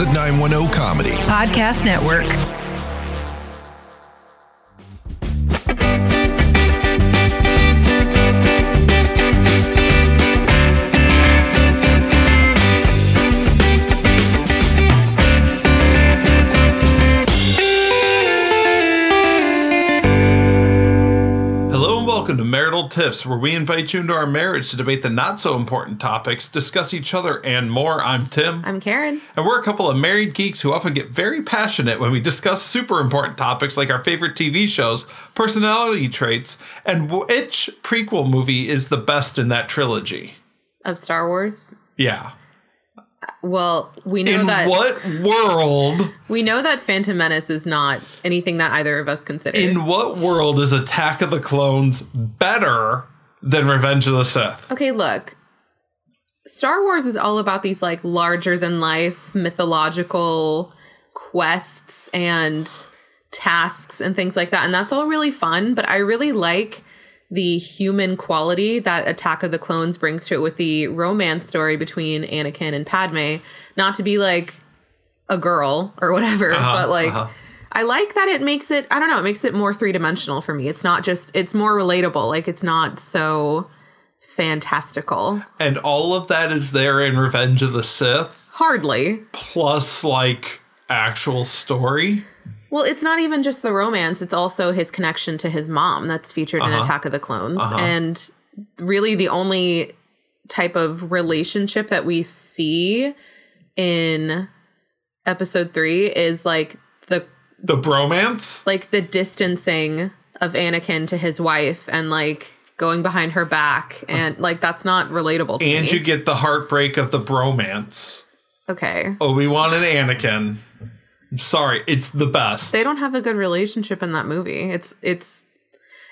The 910 Comedy. Podcast Network. Marital Tiffs, where we invite you into our marriage to debate the not so important topics, discuss each other, and more. I'm Tim. I'm Karen. and we're a couple of married geeks who often get very passionate when we discuss super important topics like our favorite TV shows, personality traits, and which prequel movie is the best in that trilogy. Of Star Wars. Yeah. Well, we know In that what world? we know that Phantom Menace is not anything that either of us consider. In what world is Attack of the Clones better than Revenge of the Sith? okay, look. Star Wars is all about these like larger than life mythological quests and tasks and things like that. And that's all really fun, but I really like the human quality that Attack of the Clones brings to it with the romance story between Anakin and Padme. Not to be like a girl or whatever, uh-huh, but like uh-huh. I like that it makes it I don't know, it makes it more three-dimensional for me. It's not just it's more relatable. Like it's not so fantastical. And all of that is there in Revenge of the Sith, Hardly. plus like actual story. Well, it's not even just the romance, it's also his connection to his mom that's featured in uh-huh. Attack of the Clones. Uh-huh. And really the only type of relationship that we see in episode 3 is like the The bromance. like the distancing of Anakin to his wife and like going behind her back and like that's not relatable to And me. you get the heartbreak of the bromance. okay. Obi Wan and Anakin. Sorry, it's the best. they don't have a good relationship in that movie. It's it's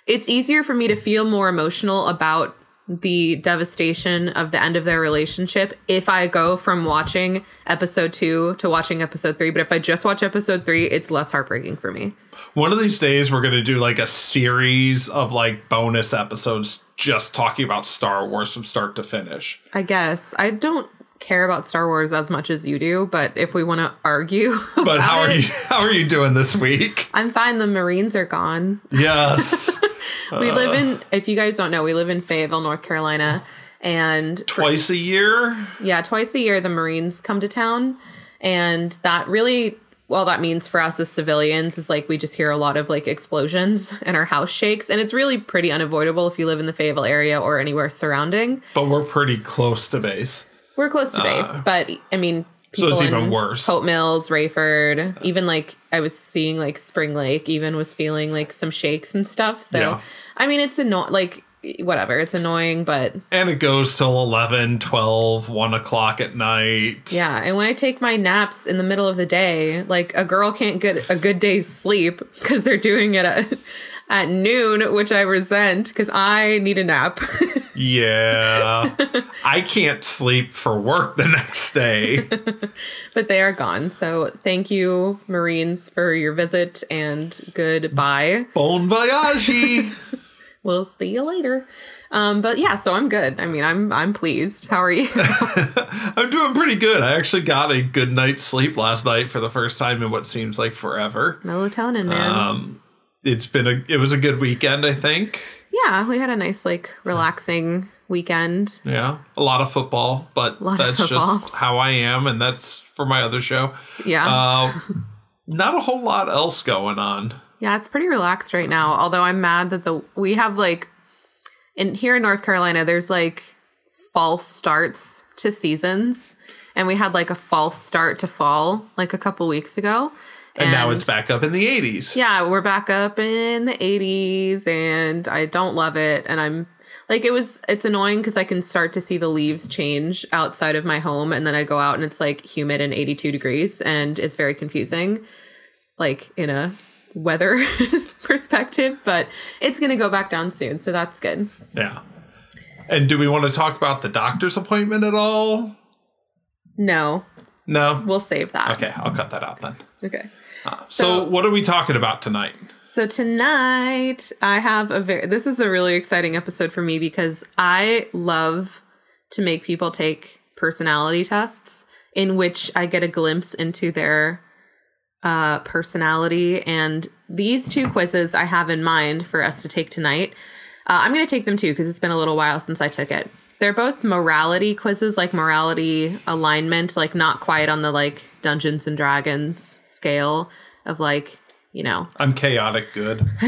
it's easier for me to feel more emotional about the devastation of the end of their relationship if I go from watching episode 2 to watching episode 3, but if I just watch episode 3, it's less heartbreaking for me. One of these days, we're gonna do like a series of like bonus episodes just talking about Star Wars from start to finish. I guess I don't care about Star Wars as much as you do, but if we want to argue, But how are it, you? How are you doing this week? I'm fine. The Marines are gone. Yes, We uh. live in, if you guys don't know, we live in Fayetteville, North Carolina. And twice a year. yeah, twice a year the Marines come to town. And that really, well, that means for us as civilians is like we just hear a lot of like explosions and our house shakes. And it's really pretty unavoidable if you live in the Fayetteville area or anywhere surrounding. But we're pretty close to base. We're close to base, but I mean, Uh, So it's people even worse. Hope Mills, Rayford, even like I was seeing like Spring Lake, even was feeling like some shakes and stuff. So Yeah. I mean, it's annoying. Like whatever, it's annoying, but And it goes till 11, 12, 1 o'clock at night. yeah. And when I take my naps in the middle of the day, like a girl can't get a good day's sleep because they're doing it at, at noon, which I resent because I need a nap. Yeah. I can't sleep for work the next day. but they are gone. So thank you, Marines, for your visit and goodbye. bon voyage. we'll see you later. Um, but yeah, so I'm good. I mean, I'm I'm pleased. How are you? I'm doing pretty good. I actually got a good night's sleep last night for the first time in what seems like forever. Melatonin, man. Um, It's been a it was a good weekend, I think. yeah, we had a nice like relaxing weekend. Yeah. A lot of football, but that's football. just how I am and that's for my other show. Yeah, Uh, not a whole lot else going on. yeah, it's pretty relaxed right now. Although I'm mad that the we have like in here in North Carolina, there's like false starts to seasons, and we had like a false start to fall like a couple weeks ago. And, now it's back up in the 80s. Yeah, we're back up in the 80s and I don't love it and I'm like it was it's annoying cuz I can start to see the leaves change outside of my home and then I go out and it's like humid and 82 degrees and it's very confusing like in a weather perspective, but it's going to go back down soon, so that's good. Yeah. And do we want to talk about the doctor's appointment at all? No, No. we'll save that. Okay, I'll cut that out then. Okay. So, So- what are we talking about tonight? So tonight I have a very this is a really exciting episode for me because I love to make people take personality tests in which I get a glimpse into their uh, personality. And these two quizzes I have in mind for us to take tonight. Uh, I'm going to take them too because it's been a little while since I took it. They're both morality quizzes, like morality alignment, like not quite on the like Dungeons and Dragons scale of like, you know, I'm chaotic good.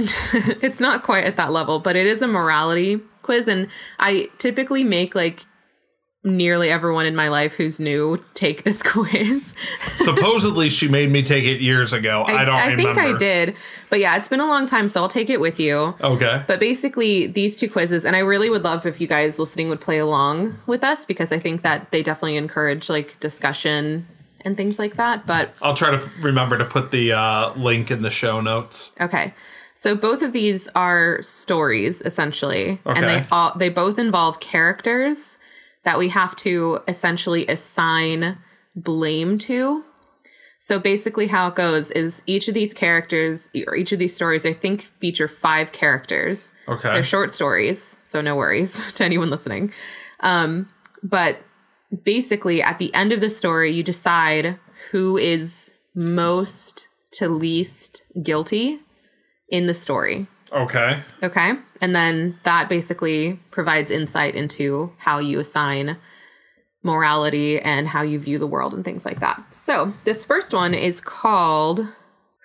it's not quite at that level, but it is a morality quiz. And I typically make like nearly everyone in my life who's new take this quiz. Supposedly, she made me take it years ago. I, don't I remember. think I did. But yeah, it's been a long time, so I'll take it with you. Okay. But basically, these two quizzes, and I really would love if you guys listening would play along with us because I think that they definitely encourage like discussion and things like that. But I'll try to remember to put the uh, link in the show notes. Okay. So both of these are stories essentially, and they all they both involve characters that we have to essentially assign blame to. So basically how it goes is each of these characters or each of these stories I think feature five characters. Okay. They're short stories, so no worries to anyone listening. Um, but basically, at the end of the story, you decide who is most to least guilty in the story. Okay. Okay. And then that basically provides insight into how you assign morality and how you view the world and things like that. So this first one is called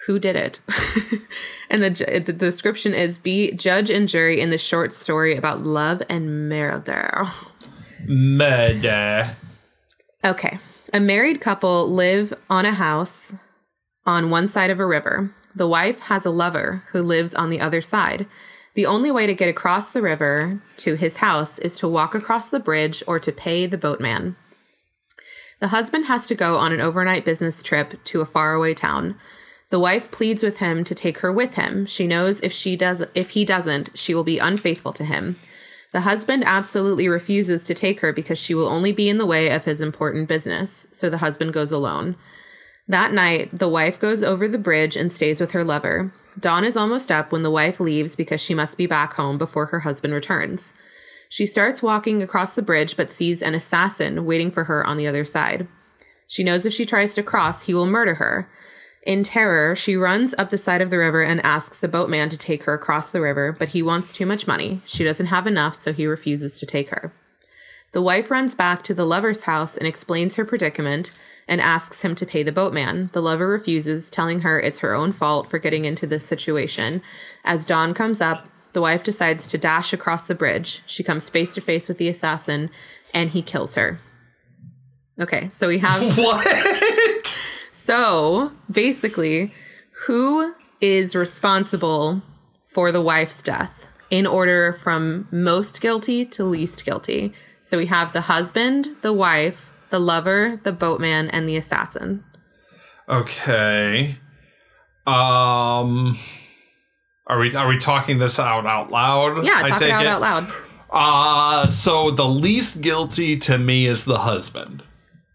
Who Did It? and the, the description is Be judge and jury in the short story about love and murder. Murder. Okay. A married couple live on a house on one side of a river. The wife has a lover who lives on the other side. The only way to get across the river to his house is to walk across the bridge or to pay the boatman. The husband has to go on an overnight business trip to a faraway town. The wife pleads with him to take her with him. She knows if she does if he doesn't, she will be unfaithful to him. The husband absolutely refuses to take her because she will only be in the way of his important business, so the husband goes alone. That night, the wife goes over the bridge and stays with her lover. Dawn is almost up when the wife leaves because she must be back home before her husband returns. She starts walking across the bridge but sees an assassin waiting for her on the other side. She knows if she tries to cross, he will murder her. In terror, she runs up the side of the river and asks the boatman to take her across the river, but he wants too much money. She doesn't have enough, so he refuses to take her. The wife runs back to the lover's house and explains her predicament and asks him to pay the boatman. The lover refuses, telling her it's her own fault for getting into this situation. As dawn comes up, the wife decides to dash across the bridge. She comes face to face with the assassin and he kills her. Okay, so we have What? so basically, who is responsible for the wife's death in order from most guilty to least guilty? So we have the husband, the wife, the lover, the boatman, and the assassin. Okay. Um. Are we are we talking this out out loud? Yeah, I talk it out out loud. Uh so the least guilty to me is the husband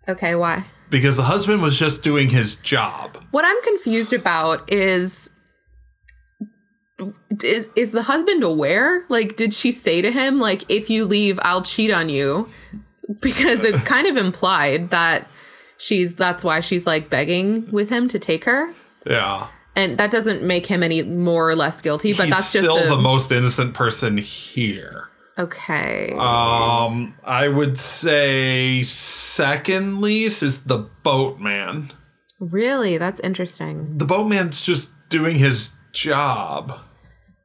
Okay, why? because the husband was just doing his job. What I'm confused about is is is the husband aware? Like did she say to him like if you leave I'll cheat on you? Because it's kind of implied that she's that's why she's like begging with him to take her. Yeah. And that doesn't make him any more or less guilty, but He's that's just still a- the most innocent person here. Okay. Um, I would say second least is the boatman. really? That's interesting. The boatman's just doing his job.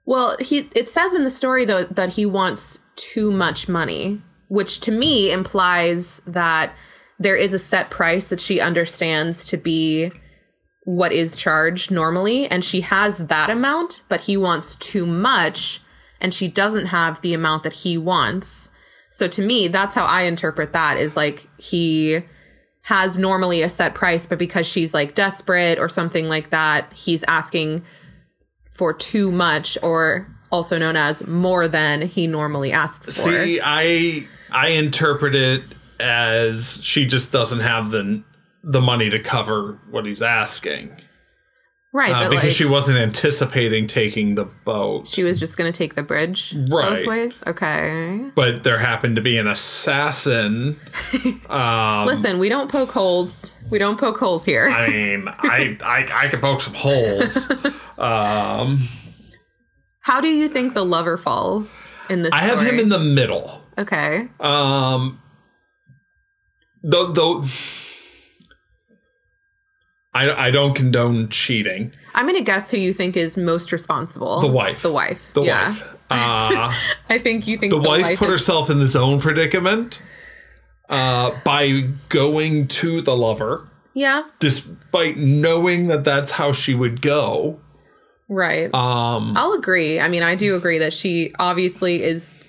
Well, he it says in the story though that he wants too much money, which to me implies that there is a set price that she understands to be what is charged normally and she has that amount, but he wants too much and she doesn't have the amount that he wants. So to me, that's how I interpret that is like he has normally a set price, but because she's like desperate or something like that, he's asking for too much or also known as more than he normally asks for. See, I I interpret it as she just doesn't have the the money to cover what he's asking. Right, uh, but because like she wasn't anticipating taking the boat. She was just going to take the bridge Right. both ways. Okay. But there happened to be an assassin. Um, Listen, we don't poke holes. We don't poke holes here. I mean, I, I I could poke some holes. Um, How do you think the lover falls in this? I have him in the middle. Okay. Um, though though. I, I don't condone cheating. I'm gonna guess who you think is most responsible. The wife. The wife. The yeah. wife. Uh, I think you think the, wife, put is- herself in this own predicament uh, by going to the lover, Yeah. despite knowing that that's how she would go. Right. Um, I'll agree. I mean, I do agree that she obviously is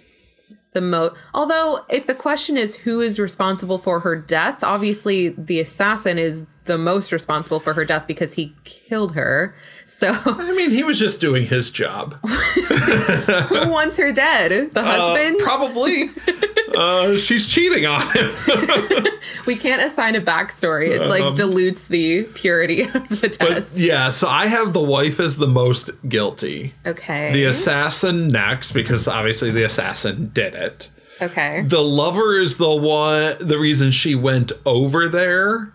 the most. Although, if the question is who is responsible for her death, obviously the assassin is the most responsible for her death because he killed her. So, I mean, he was just doing his job. who wants her dead? The Uh, husband? probably. uh, she's cheating on him. we can't assign a backstory. It like dilutes the purity of the test. yeah, so I have the wife as the most guilty. okay. The assassin next, because obviously the assassin did it. okay. The lover is the one, the reason she went over there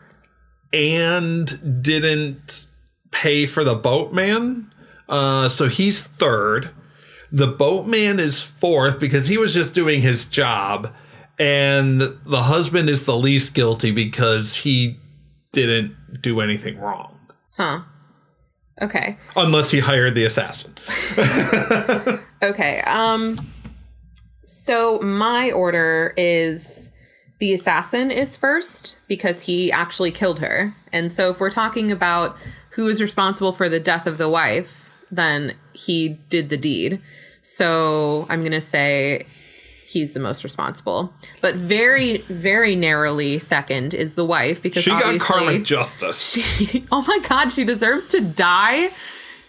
and didn't pay for the boatman. Uh, so he's third. The boatman is fourth because he was just doing his job. And the husband is the least guilty because he didn't do anything wrong. Huh. Okay. Unless he hired the assassin. Okay. Um so my order is the assassin is first because he actually killed her. And so if we're talking about who is responsible for the death of the wife, then he did the deed. So I'm going to say he's the most responsible. But very very narrowly second is the wife because She got karmic justice. She, oh my god, she deserves to die.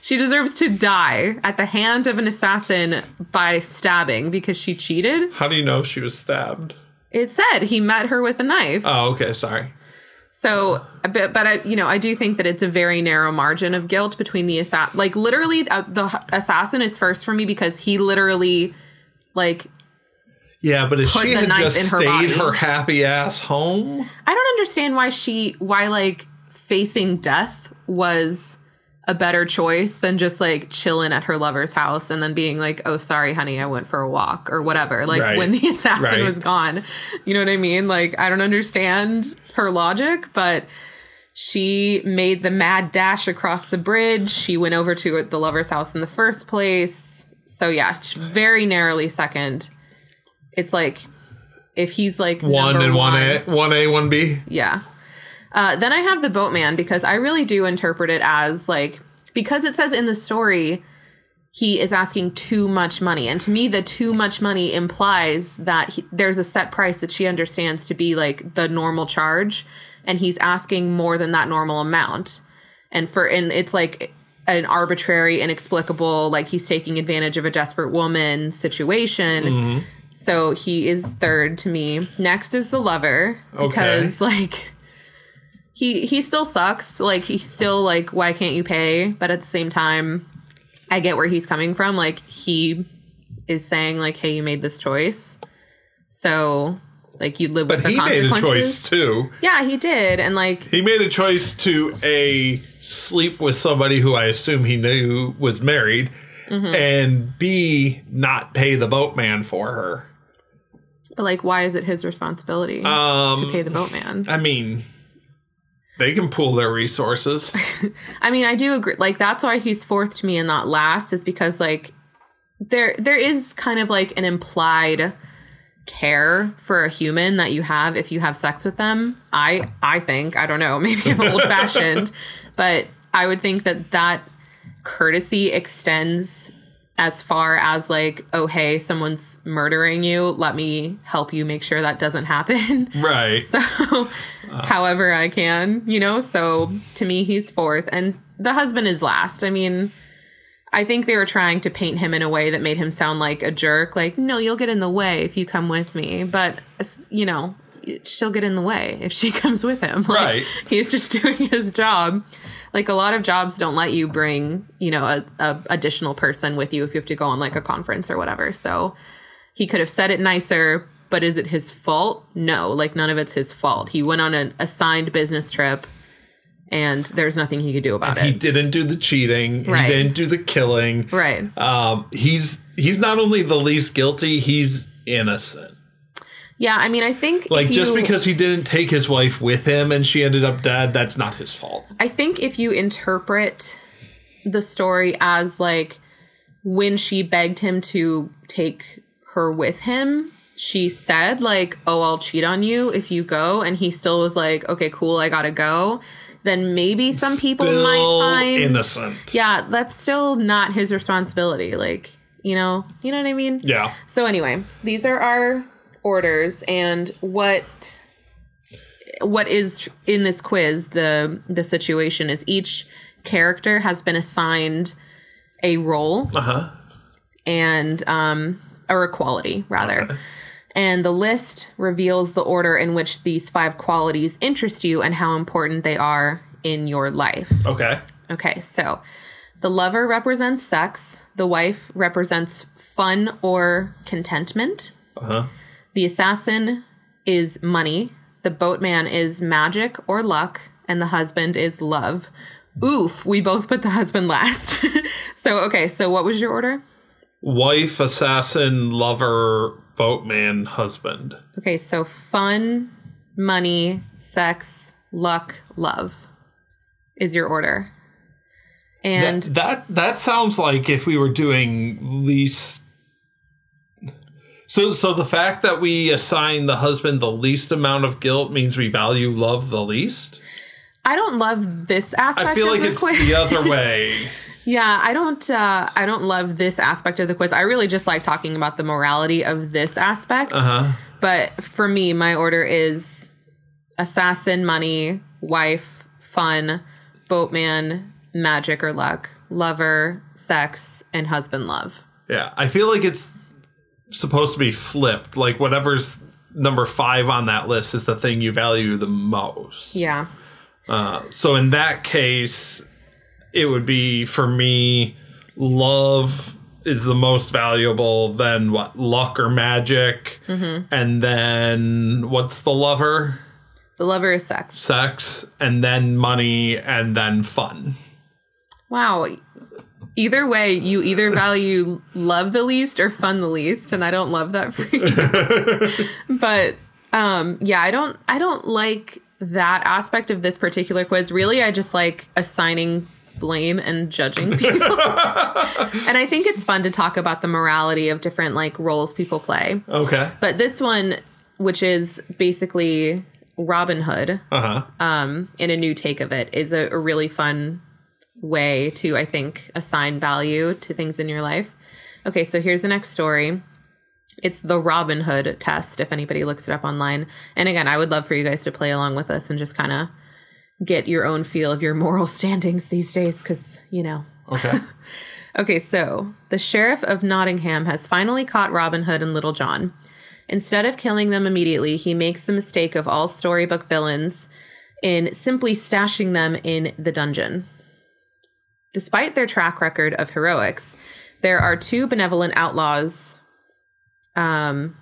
She deserves to die at the hand of an assassin by stabbing because she cheated. How do you know she was stabbed? It said he met her with a knife. Oh, okay, sorry. So, but, but I, you know, I do think that it's a very narrow margin of guilt between the assassin. Like literally, uh, the assassin is first for me because he literally, like, Yeah, but if she had just her stayed body. her happy ass home, I don't understand why she, why like facing death was a better choice than just like chilling at her lover's house and then being like, oh, sorry, honey, I went for a walk or whatever. Like Right. when the assassin Right. was gone. You know what I mean? Like, I don't understand her logic, but she made the mad dash across the bridge. She went over to the lover's house in the first place. So, yeah, very narrowly second. It's like if he's like one and one A, one A, one B. yeah. Uh, then I have the boatman because I really do interpret it as like because it says in the story he is asking too much money, and to me the too much money implies that he, there's a set price that she understands to be like the normal charge, and he's asking more than that normal amount, and for and it's like an arbitrary, inexplicable, like he's taking advantage of a desperate woman situation. So he is third to me. Next is the lover because like he he still sucks. Like he's still like why can't you pay? But at the same time, I get where he's coming from. Like he is saying like hey, you made this choice. So like you live But with the he made a choice too. Yeah, he did. And like He made a choice to a sleep with somebody who I assume he knew was married, Mm-hmm. and B not pay the boatman for her. but like why is it his responsibility Um, to pay the boatman? I mean, they can pool their resources. I mean, I do agree. Like that's why he's fourth to me and not last is because like there there is kind of like an implied care for a human that you have if you have sex with them. I I think I don't know. Maybe I'm old fashioned, but I would think that that courtesy extends as far as like oh hey someone's murdering you let me help you make sure that doesn't happen right. so Uh-huh. however I can, you know? So to me, he's fourth. And the husband is last. I mean, I think they were trying to paint him in a way that made him sound like a jerk. Like, no, you'll get in the way if you come with me. But, you know, she'll get in the way if she comes with him. Like, Right. He's just doing his job. Like a lot of jobs don't let you bring, you know, a, a additional person with you if you have to go on like a conference or whatever. So he could have said it nicer, but is it his fault? No, like none of it's his fault. He went on an assigned business trip and there's nothing he could do about it. He didn't do the cheating. Right. He didn't do the killing. Right. Um, he's he's not only the least guilty, he's innocent. Yeah, I mean, I think Like just because he didn't take his wife with him and she ended up dead, that's not his fault. I think if you interpret the story as like when she begged him to take her with him, she said like, "Oh, I'll cheat on you if you go," and he still was like, "Okay, cool, I gotta go." Then maybe some people Still might find innocent. Yeah, that's still not his responsibility. Like, you know, you know what I mean? Yeah. So anyway, these are our orders and what what is tr- in this quiz the the situation is each character has been assigned a role Uh-huh. and um or a quality rather. And the list reveals the order in which these five qualities interest you and how important they are in your life. Okay. Okay, so the lover represents sex, the wife represents fun or contentment. Uh-huh. The assassin is money, the boatman is magic or luck, and the husband is love. Oof, we both put the husband last. so, okay, so what was your order? Wife, assassin, lover, boatman, husband. Okay, so fun, money, sex, luck, love is your order. And that that sounds like if we were doing least so so the fact that we assign the husband the least amount of guilt means we value love the least I don't love this aspect i feel like the it's the other way Yeah, I don't uh I don't love this aspect of the quiz. I really just like talking about the morality of this aspect. uh-huh But for me, my order is assassin, money, wife, fun, boatman, magic or luck, lover, sex, and husband love. yeah i feel like it's supposed to be flipped like whatever's number five on that list is the thing you value the most Yeah. Uh, So in that case, it would be for me, love is the most valuable. Then what? Luck or magic, and then what's the lover? The lover is sex. Sex, and then money, and then fun. Wow. Either way, you either value love the least or fun the least, and I don't love that for you. but um yeah, I don't I don't like that aspect of this particular quiz. Really, I just like assigning blame and judging people. and I think it's fun to talk about the morality of different like roles people play. Okay. But this one, which is basically Robin Hood, Uh huh. in a new take of it is a, a really fun way to i think assign value to things in your life okay so here's the next story it's the robin hood test if anybody looks it up online and again i would love for you guys to play along with us and just kind of get your own feel of your moral standings these days because you know Okay. Okay, so the sheriff of Nottingham has finally caught Robin Hood and Little John. Instead of killing them immediately, he makes the mistake of all storybook villains in simply stashing them in the dungeon. Despite their track record of heroics, there are two benevolent outlaws um,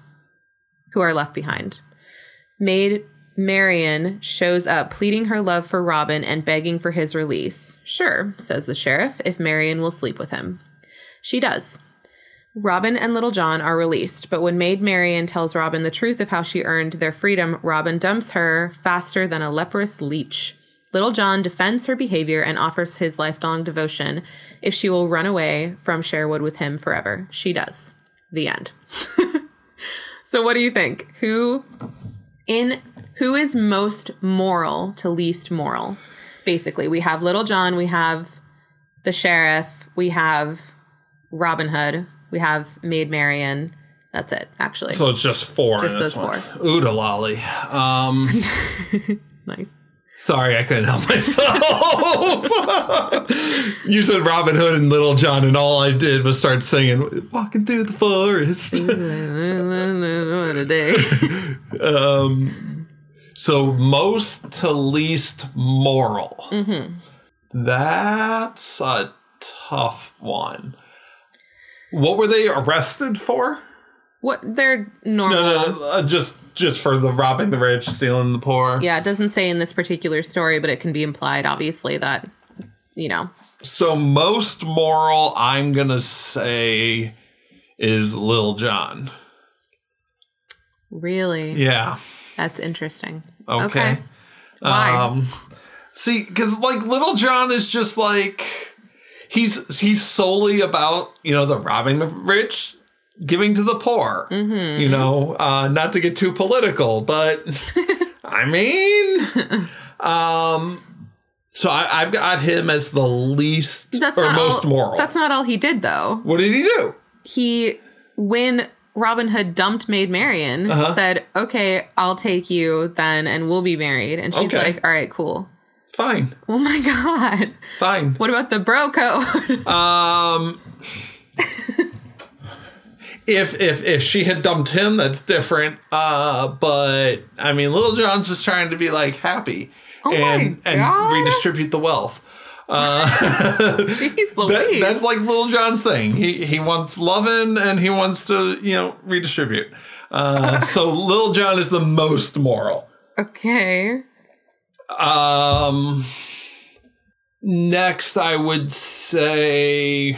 who are left behind. Maid Marian shows up pleading her love for Robin and begging for his release. Sure, says the sheriff, if Marian will sleep with him. She does. Robin and Little John are released, but when Maid Marian tells Robin the truth of how she earned their freedom, Robin dumps her faster than a leprous leech. Little John defends her behavior and offers his lifelong devotion if she will run away from Sherwood with him forever. She does. The end. so what do you think? Who in who is most moral to least moral? Basically, we have Little John, we have the sheriff, we have Robin Hood, we have Maid Marian. That's it, actually. So it's just four Just in this those one. Oo-De-Lally. Um, nice. Sorry, I couldn't help myself. you said Robin Hood and Little John, and all I did was start singing "Walking Through the Forest." Today. um, so most to least moral. Mm-hmm. That's a tough one. What were they arrested for? What they're normal. No, no, uh, just just for the robbing the rich, stealing the poor. Yeah, it doesn't say in this particular story, but it can be implied, obviously, that you know. So most moral, I'm gonna say, is Lil John. Really? Yeah. That's interesting. Okay. Okay. Why? Um, see, because like Little John is just like he's he's solely about you know the robbing the rich, giving to the poor. Mm-hmm. You know, uh, not to get too political, but I mean, um, so I, I've got him as the least That's or most all, moral. That's not all he did, though. what did he do? He when Robin Hood dumped Maid Marian, Uh-huh. said, "Okay, I'll take you then, and we'll be married." And she's Okay. like, "All right, cool." Fine, Oh my god! fine. What about the bro code? Um, if if if she had dumped him, that's different. Uh, but I mean, Little John's just trying to be like happy Oh and and redistribute the wealth. Jeez That, that's like Little John's thing. He he wants loving and he wants to you know redistribute. Uh, so Little John is the most moral. okay. Um, next, I would say,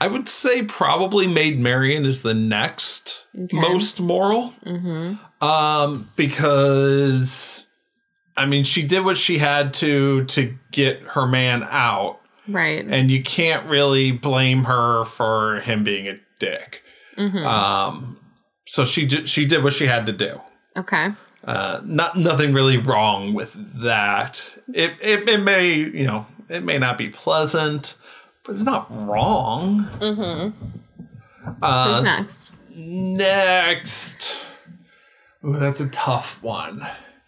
I would say probably Maid Marian is the next Okay. most moral. Mm-hmm. Um, because I mean, she did what she had to to get her man out, Right. and you can't really blame her for him being a dick. Mm-hmm. Um, so she did she did what she had to do. okay. Uh, not nothing really wrong with that. It, it it may you know it may not be pleasant, but it's not wrong. Mm-hmm. Uh, Who's next? Next, Ooh, that's a tough one.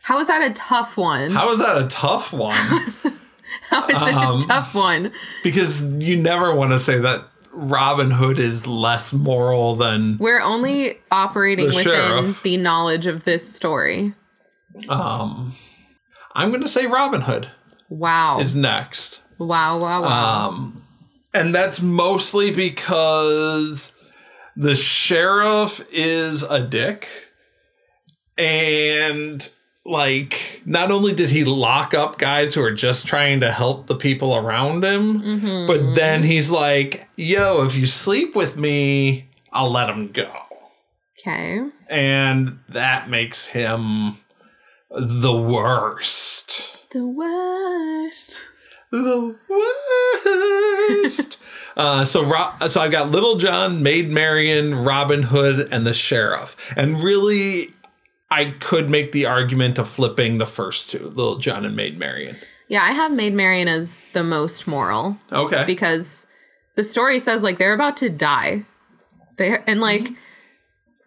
How is that a tough one? How is that a tough one? How is it um, a tough one? because you never want to say that Robin Hood is less moral than We're only operating The within sheriff. the knowledge of this story. um. I'm going to say Robin Hood Wow. is next. wow, wow, wow. Um, and that's mostly because the sheriff is a dick. And, like, not only did he lock up guys who are just trying to help the people around him, mm-hmm. but then he's like, yo, if you sleep with me, I'll let him go. okay. And that makes him the worst The worst. the worst. Uh, so, Ro- so I've got Little John, Maid Marian, Robin Hood, and the sheriff. And really, I could make the argument of flipping the first two, Little John and Maid Marian. Yeah, I have Maid Marian as the most moral Okay. because the story says like they're about to die. They and like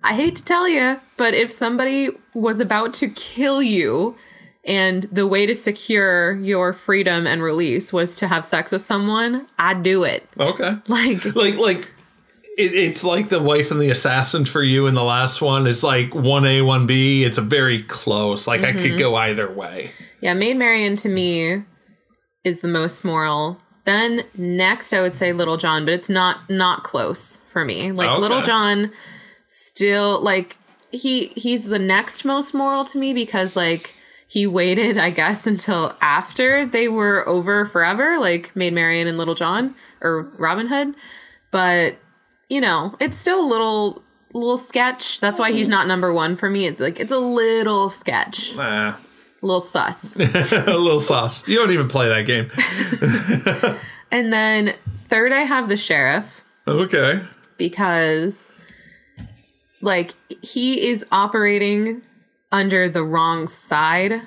I hate to tell you, but if somebody was about to kill you and the way to secure your freedom and release was to have sex with someone, I'd do it. okay. Like Like, like. It, it's like the wife and the assassin for you in the last one. It's like 1A, 1B. It's a very close. Like, I could mm-hmm. go either way. Yeah, Maid Marian to me is the most moral. Then next I would say Little John, but it's not not close for me. Like Okay. Little John still like he he's the next most moral to me because like he waited, I guess, until after they were over forever, like Maid Marian and Little John or Robin Hood. But, you know, it's still a little little sketch. That's why he's not number one for me. It's like it's a little sketch. Nah. A little sus. a little sauce. You don't even play that game. And then third, I have the sheriff Okay. because, like, he is operating under the wrong side,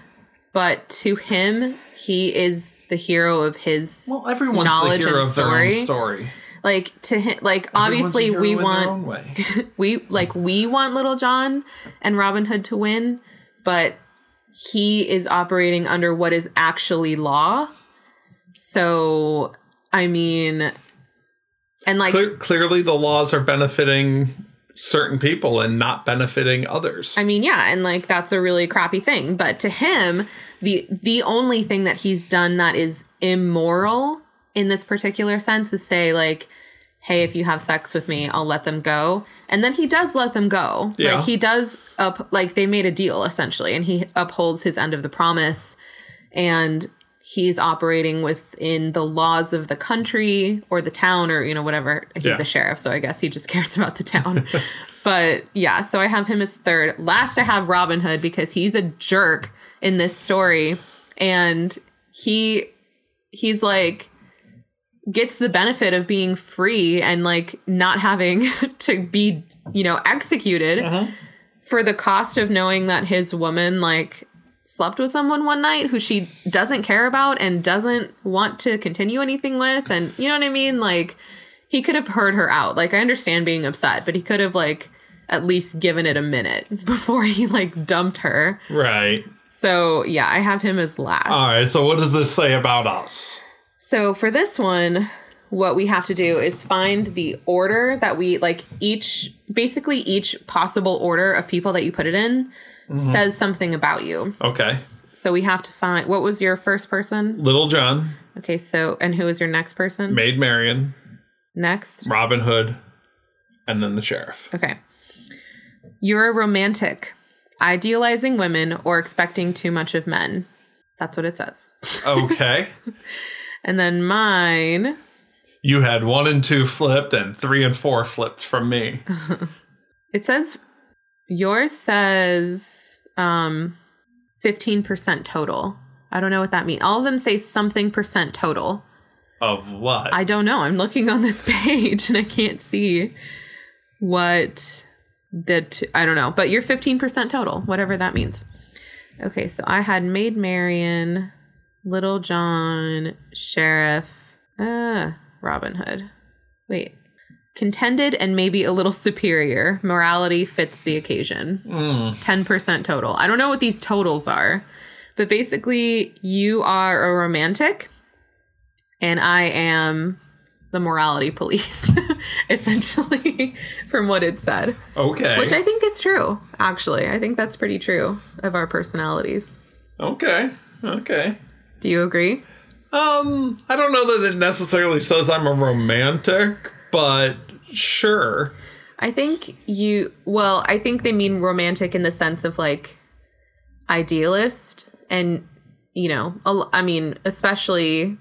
but to him, he is the hero of his. Well, everyone's knowledge the hero and of their own story. story. Like to him, like Everyone's obviously we want we like we want Little John and Robin Hood to win, but he is operating under what is actually law. So, I mean, and like, Cle- clearly, the laws are benefiting certain people and not benefiting others. I mean, yeah, and like that's a really crappy thing. But to him, the the only thing that he's done that is immoral in this particular sense is say like, "Hey, if you have sex with me, I'll let them go." And then he does let them go. Yeah. Like he does up like they made a deal essentially, and he upholds his end of the promise, and he's operating within the laws of the country or the town or you know whatever. He's Yeah. a sheriff so i guess he just cares about the town. But yeah so i have him as third. Last i have robin hood because he's a jerk in this story. And he he's like gets the benefit of being free and like not having to be you know executed uh-huh. for the cost of knowing that his woman like slept with someone one night who she doesn't care about and doesn't want to continue anything with and you know what i mean like he could have heard her out like i understand being upset but he could have like at least given it a minute before he like dumped her right. so yeah i have him as last All right. So, what does this say about us? so for this one, what we have to do is find the order that we like each basically each possible order of people that you put it in Mm-hmm. says something about you. Okay. So we have to find what was your first person? Little John, Okay, so and who is your next person? Maid Marian, Next. Robin Hood, and then the sheriff. Okay. You're a romantic, idealizing women or expecting too much of men. That's what it says. Okay. And then mine, you had one and two flipped, and three and four flipped from me. It says yours says um 15% total. I don't know what that means. All of them say something percent total. Of what? I don't know. I'm looking on this page and I can't see what the t- I don't know, but you're 15% total, whatever that means. Okay, so I had Maid Marian, Little John, Sheriff, uh, Robin Hood. Wait. Contended and maybe a little superior. Morality fits the occasion. 10% total. I don't know what these totals are, but basically, you are a romantic and I am the morality police, essentially, from what it said. okay. Which I think is true, actually. I think that's pretty true of our personalities. okay. Okay. Do you agree? Um, I don't know that it necessarily says I'm a romantic, but sure. I think you, well, I think they mean romantic in the sense of like idealist. And, you know, I mean, especially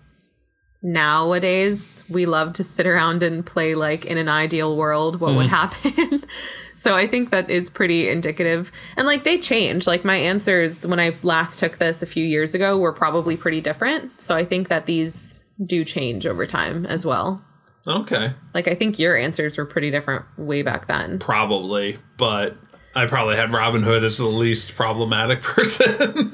nowadays, we love to sit around and play like in an ideal world, what would mm. happen. so I think that is pretty indicative. And like they change. Like my answers when I last took this a few years ago were probably pretty different. So I think that these do change over time as well. Okay. Like I think your answers were pretty different way back then. Probably, but I probably had Robin Hood as the least problematic person.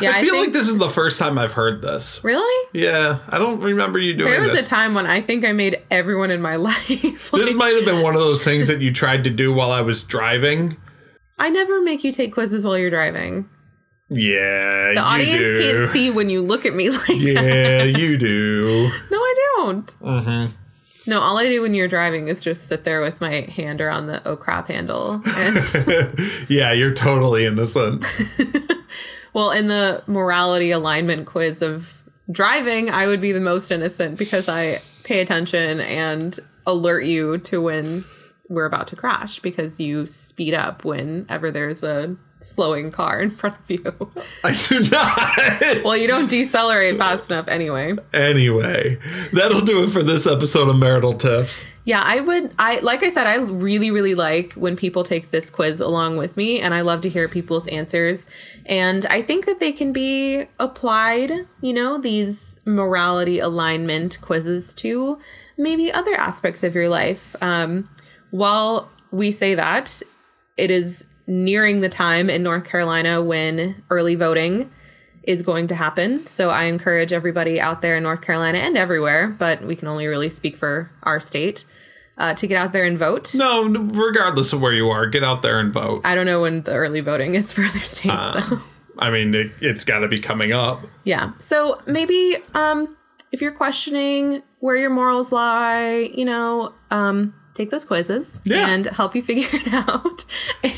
Yeah, I feel think like this is the first time I've heard this. really. Yeah, I don't remember you doing this. There was this. a time when I think I made everyone in my life. this like, might have been one of those things that you tried to do while I was driving. I never make you take quizzes while you're driving. Yeah, The audience can't see when you look at me like that. Yeah, you do. No, I don't. Mm-hmm. No, all I do when you're driving is just sit there with my hand around the oh crap handle. And yeah, you're totally innocent. well, in the morality alignment quiz of driving, I would be the most innocent because I pay attention and alert you to when we're about to crash because you speed up whenever there's a slowing car in front of you. I do not. well, you don't decelerate fast enough anyway. Anyway, that'll do it for this episode of Marital Tiffs. Yeah, I would I like I said I really really like when people take this quiz along with me and I love to hear people's answers and I think that they can be applied, you know, these morality alignment quizzes to maybe other aspects of your life. Um while we say that, it is nearing the time in North Carolina when early voting is going to happen. So I encourage everybody out there in North Carolina and everywhere, but we can only really speak for our state, uh, to get out there and vote. No, regardless of where you are, get out there and vote. I don't know when the early voting is for other states, though. I mean, it, it's got to be coming up. Yeah. So maybe um if you're questioning where your morals lie, you know, um take those quizzes Yeah. and help you figure it out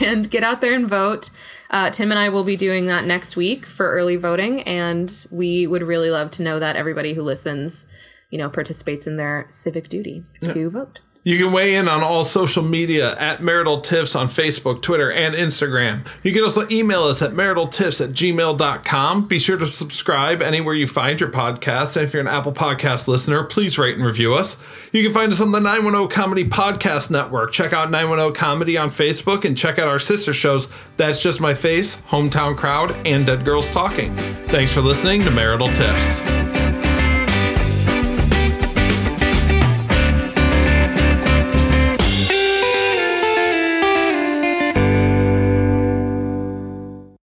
and get out there and vote. Uh, Tim and I will be doing that next week for early voting, and we would really love to know that everybody who listens, you know, participates in their civic duty to vote. You can weigh in on all social media at Marital Tiffs on Facebook, Twitter, and Instagram. You can also email us at maritaltiffs at gmail.com. Be sure to subscribe anywhere you find your podcast. And if you're an Apple Podcast listener, please rate and review us. You can find us on the 910 Comedy Podcast Network. Check out 910 Comedy on Facebook and check out our sister shows That's Just My Face, Hometown Crowd, and Dead Girls Talking. Thanks for listening to Marital Tiffs.